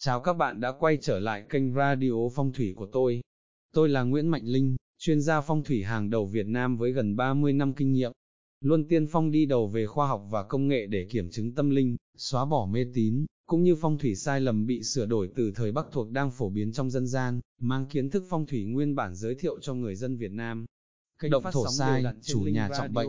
Chào các bạn đã quay trở lại kênh radio phong thủy của tôi. Tôi là Nguyễn Mạnh Linh, chuyên gia phong thủy hàng đầu Việt Nam với gần 30 năm kinh nghiệm. Luôn tiên phong đi đầu về khoa học và công nghệ để kiểm chứng tâm linh, xóa bỏ mê tín, cũng như phong thủy sai lầm bị sửa đổi từ thời Bắc thuộc đang phổ biến trong dân gian, mang kiến thức phong thủy nguyên bản giới thiệu cho người dân Việt Nam. Kênh động thổ sai, chủ nhà trọng bệnh.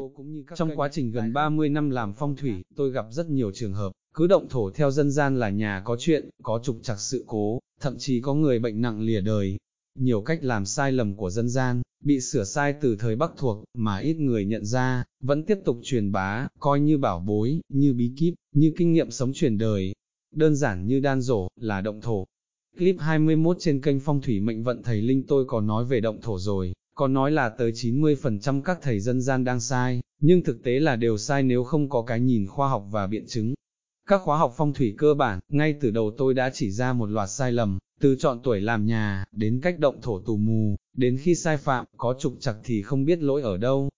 Trong quá trình gần 30 năm làm phong thủy, tôi gặp rất nhiều trường hợp, cứ động thổ theo dân gian là nhà có chuyện, có trục trặc sự cố, thậm chí có người bệnh nặng lìa đời. Nhiều cách làm sai lầm của dân gian, bị sửa sai từ thời Bắc thuộc, mà ít người nhận ra, vẫn tiếp tục truyền bá, coi như bảo bối, như bí kíp, như kinh nghiệm sống truyền đời. Đơn giản như đan rổ, là động thổ. Clip 21 trên kênh Phong thủy mệnh vận thầy Linh tôi có nói về động thổ rồi, có nói là tới 90% các thầy dân gian đang sai, nhưng thực tế là đều sai nếu không có cái nhìn khoa học và biện chứng. Các khóa học phong thủy cơ bản, ngay từ đầu tôi đã chỉ ra một loạt sai lầm, từ chọn tuổi làm nhà, đến cách động thổ tù mù, đến khi sai phạm, có trục chặt thì không biết lỗi ở đâu.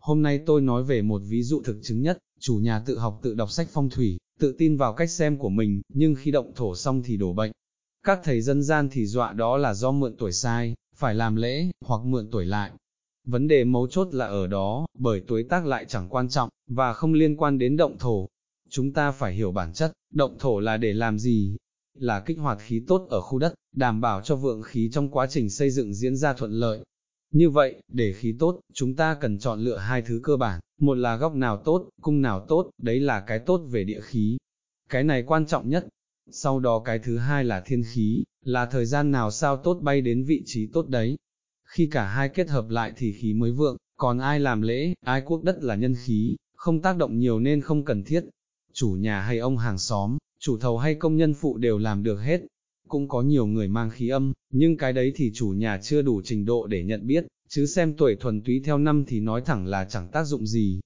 Hôm nay tôi nói về một ví dụ thực chứng nhất, chủ nhà tự học tự đọc sách phong thủy, tự tin vào cách xem của mình, nhưng khi động thổ xong thì đổ bệnh. Các thầy dân gian thì dọa đó là do mượn tuổi sai, phải làm lễ, hoặc mượn tuổi lại. Vấn đề mấu chốt là ở đó, bởi tuổi tác lại chẳng quan trọng, và không liên quan đến động thổ, Chúng ta phải hiểu bản chất, động thổ là để làm gì? Là kích hoạt khí tốt ở khu đất, đảm bảo cho vượng khí trong quá trình xây dựng diễn ra thuận lợi. Như vậy, để khí tốt, chúng ta cần chọn lựa hai thứ cơ bản, một là góc nào tốt, cung nào tốt, đấy là cái tốt về địa khí. Cái này quan trọng nhất. Sau đó cái thứ hai là thiên khí, là thời gian nào sao tốt bay đến vị trí tốt đấy. Khi cả hai kết hợp lại thì khí mới vượng, còn ai làm lễ, ai quốc đất là nhân khí, không tác động nhiều nên không cần thiết, chủ nhà hay ông hàng xóm, chủ thầu hay công nhân phụ đều làm được hết. Cũng có nhiều người mang khí âm, nhưng cái đấy thì chủ nhà chưa đủ trình độ để nhận biết, chứ xem tuổi thuần túy theo năm thì nói thẳng là chẳng tác dụng gì.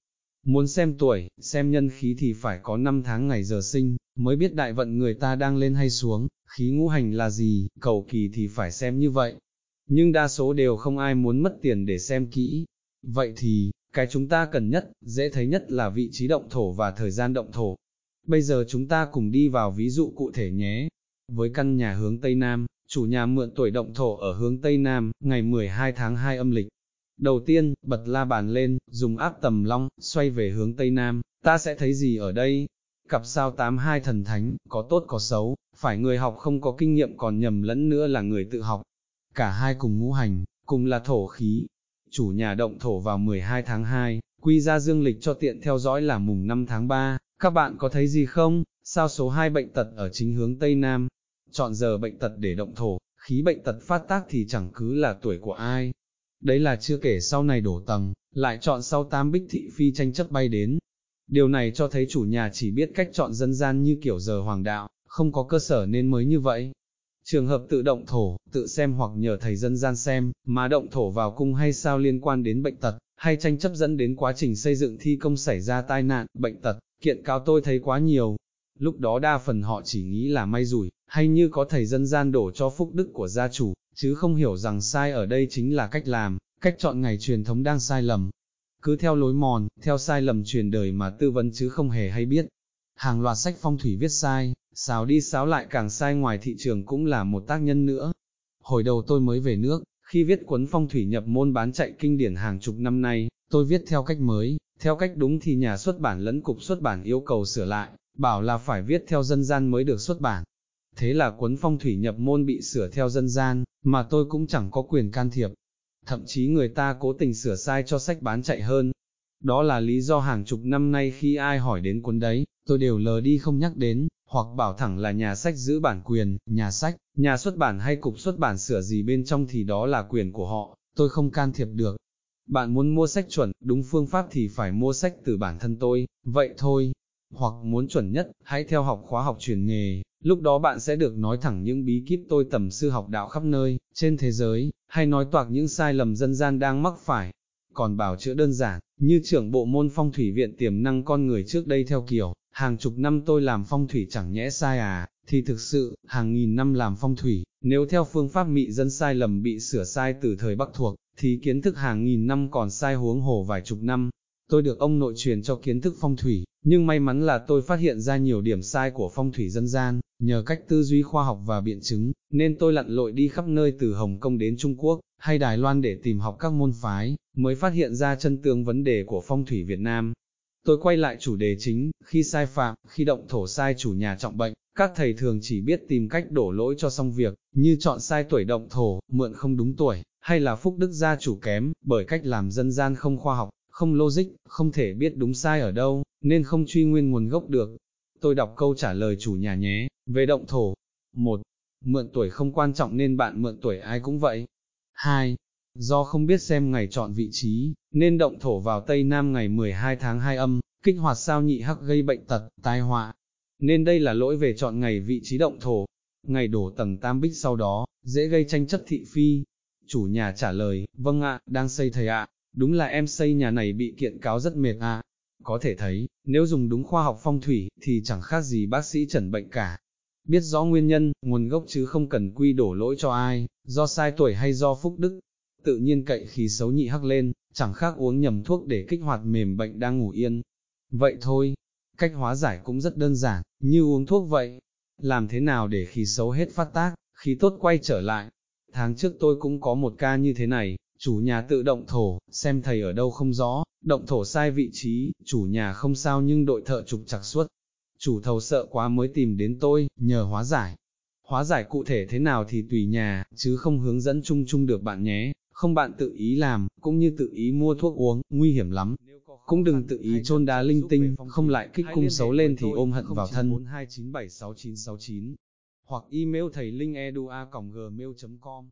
Muốn xem tuổi, xem nhân khí thì phải có năm tháng ngày giờ sinh, mới biết đại vận người ta đang lên hay xuống, khí ngũ hành là gì, cầu kỳ thì phải xem như vậy. Nhưng đa số đều không ai muốn mất tiền để xem kỹ. Vậy thì, cái chúng ta cần nhất, dễ thấy nhất là vị trí động thổ và thời gian động thổ. Bây giờ chúng ta cùng đi vào ví dụ cụ thể nhé. Với căn nhà hướng Tây Nam, chủ nhà mượn tuổi động thổ ở hướng Tây Nam, ngày 12 tháng 2 âm lịch. Đầu tiên, bật la bàn lên, dùng áp tầm long, xoay về hướng Tây Nam, ta sẽ thấy gì ở đây? Cặp sao 82 thần thánh, có tốt có xấu, phải người học không có kinh nghiệm còn nhầm lẫn nữa là người tự học. Cả hai cùng ngũ hành, cùng là thổ khí, chủ nhà động thổ vào 12 tháng 2, quy ra dương lịch cho tiện theo dõi là mùng 5 tháng 3, các bạn có thấy gì không, sao số 2 bệnh tật ở chính hướng Tây Nam, chọn giờ bệnh tật để động thổ, khí bệnh tật phát tác thì chẳng cứ là tuổi của ai. Đấy là chưa kể sau này đổ tầng, lại chọn sau tam bích thị phi tranh chấp bay đến. Điều này cho thấy chủ nhà chỉ biết cách chọn dân gian như kiểu giờ hoàng đạo, không có cơ sở nên mới như vậy. Trường hợp tự động thổ, tự xem hoặc nhờ thầy dân gian xem, mà động thổ vào cung hay sao liên quan đến bệnh tật, hay tranh chấp dẫn đến quá trình xây dựng thi công xảy ra tai nạn, bệnh tật, kiện cáo tôi thấy quá nhiều. Lúc đó đa phần họ chỉ nghĩ là may rủi, hay như có thầy dân gian đổ cho phúc đức của gia chủ, chứ không hiểu rằng sai ở đây chính là cách làm, cách chọn ngày truyền thống đang sai lầm. Cứ theo lối mòn, theo sai lầm truyền đời mà tư vấn chứ không hề hay biết. Hàng loạt sách phong thủy viết sai, xáo đi xáo lại càng sai ngoài thị trường cũng là một tác nhân nữa. Hồi đầu tôi mới về nước, khi viết cuốn phong thủy nhập môn bán chạy kinh điển hàng chục năm nay, tôi viết theo cách mới, theo cách đúng thì nhà xuất bản lẫn cục xuất bản yêu cầu sửa lại, bảo là phải viết theo dân gian mới được xuất bản. Thế là cuốn phong thủy nhập môn bị sửa theo dân gian, mà tôi cũng chẳng có quyền can thiệp. Thậm chí người ta cố tình sửa sai cho sách bán chạy hơn. Đó là lý do hàng chục năm nay khi ai hỏi đến cuốn đấy, tôi đều lờ đi không nhắc đến, hoặc bảo thẳng là nhà sách giữ bản quyền, nhà sách, nhà xuất bản hay cục xuất bản sửa gì bên trong thì đó là quyền của họ, tôi không can thiệp được. Bạn muốn mua sách chuẩn, đúng phương pháp thì phải mua sách từ bản thân tôi, vậy thôi. Hoặc muốn chuẩn nhất, hãy theo học khóa học truyền nghề, lúc đó bạn sẽ được nói thẳng những bí kíp tôi tầm sư học đạo khắp nơi, trên thế giới, hay nói toạc những sai lầm dân gian đang mắc phải. Còn bảo chữa đơn giản, như trưởng bộ môn phong thủy viện tiềm năng con người trước đây theo kiểu, hàng chục năm tôi làm phong thủy chẳng nhẽ sai à, thì thực sự, hàng nghìn năm làm phong thủy, nếu theo phương pháp mị dân sai lầm bị sửa sai từ thời Bắc thuộc, thì kiến thức hàng nghìn năm còn sai huống hồ vài chục năm. Tôi được ông nội truyền cho kiến thức phong thủy, nhưng may mắn là tôi phát hiện ra nhiều điểm sai của phong thủy dân gian, Nhờ cách tư duy khoa học và biện chứng, nên tôi lặn lội đi khắp nơi từ Hồng Kông đến Trung Quốc, hay Đài Loan để tìm học các môn phái, mới phát hiện ra chân tướng vấn đề của phong thủy Việt Nam. Tôi quay lại chủ đề chính, khi sai phạm, khi động thổ sai chủ nhà trọng bệnh, các thầy thường chỉ biết tìm cách đổ lỗi cho xong việc, như chọn sai tuổi động thổ, mượn không đúng tuổi, hay là phúc đức gia chủ kém, bởi cách làm dân gian không khoa học, không logic, không thể biết đúng sai ở đâu, nên không truy nguyên nguồn gốc được. Tôi đọc câu trả lời chủ nhà nhé, về động thổ. 1. Mượn tuổi không quan trọng nên bạn mượn tuổi ai cũng vậy. 2. Do không biết xem ngày chọn vị trí, nên động thổ vào Tây Nam ngày 12 tháng 2 âm, kích hoạt sao nhị hắc gây bệnh tật, tai họa. Nên đây là lỗi về chọn ngày vị trí động thổ. Ngày đổ tầng tam bích sau đó, dễ gây tranh chấp thị phi. Chủ nhà trả lời, vâng ạ, đang xây thầy ạ, đúng là em xây nhà này bị kiện cáo rất mệt ạ. Có thể thấy, nếu dùng đúng khoa học phong thủy, thì chẳng khác gì bác sĩ chẩn bệnh cả. Biết rõ nguyên nhân, nguồn gốc chứ không cần quy đổ lỗi cho ai, do sai tuổi hay do phúc đức. Tự nhiên cậy khí xấu nhị hắc lên, chẳng khác uống nhầm thuốc để kích hoạt mềm bệnh đang ngủ yên. Vậy thôi, cách hóa giải cũng rất đơn giản, như uống thuốc vậy. Làm thế nào để khí xấu hết phát tác, khí tốt quay trở lại. Tháng trước tôi cũng có một ca như thế này, chủ nhà tự động thổ, xem thầy ở đâu không rõ, động thổ sai vị trí, chủ nhà không sao nhưng đội thợ trục chặt suốt. Chủ thầu sợ quá mới tìm đến tôi, nhờ hóa giải. Hóa giải cụ thể thế nào thì tùy nhà, chứ không hướng dẫn chung chung được bạn nhé, không bạn tự ý làm, cũng như tự ý mua thuốc uống, nguy hiểm lắm. Cũng đừng tự ý chôn đá linh tinh, không lại kích cung xấu lên thì ôm hận vào thân. Hoặc email thầy linh edua.gmail.com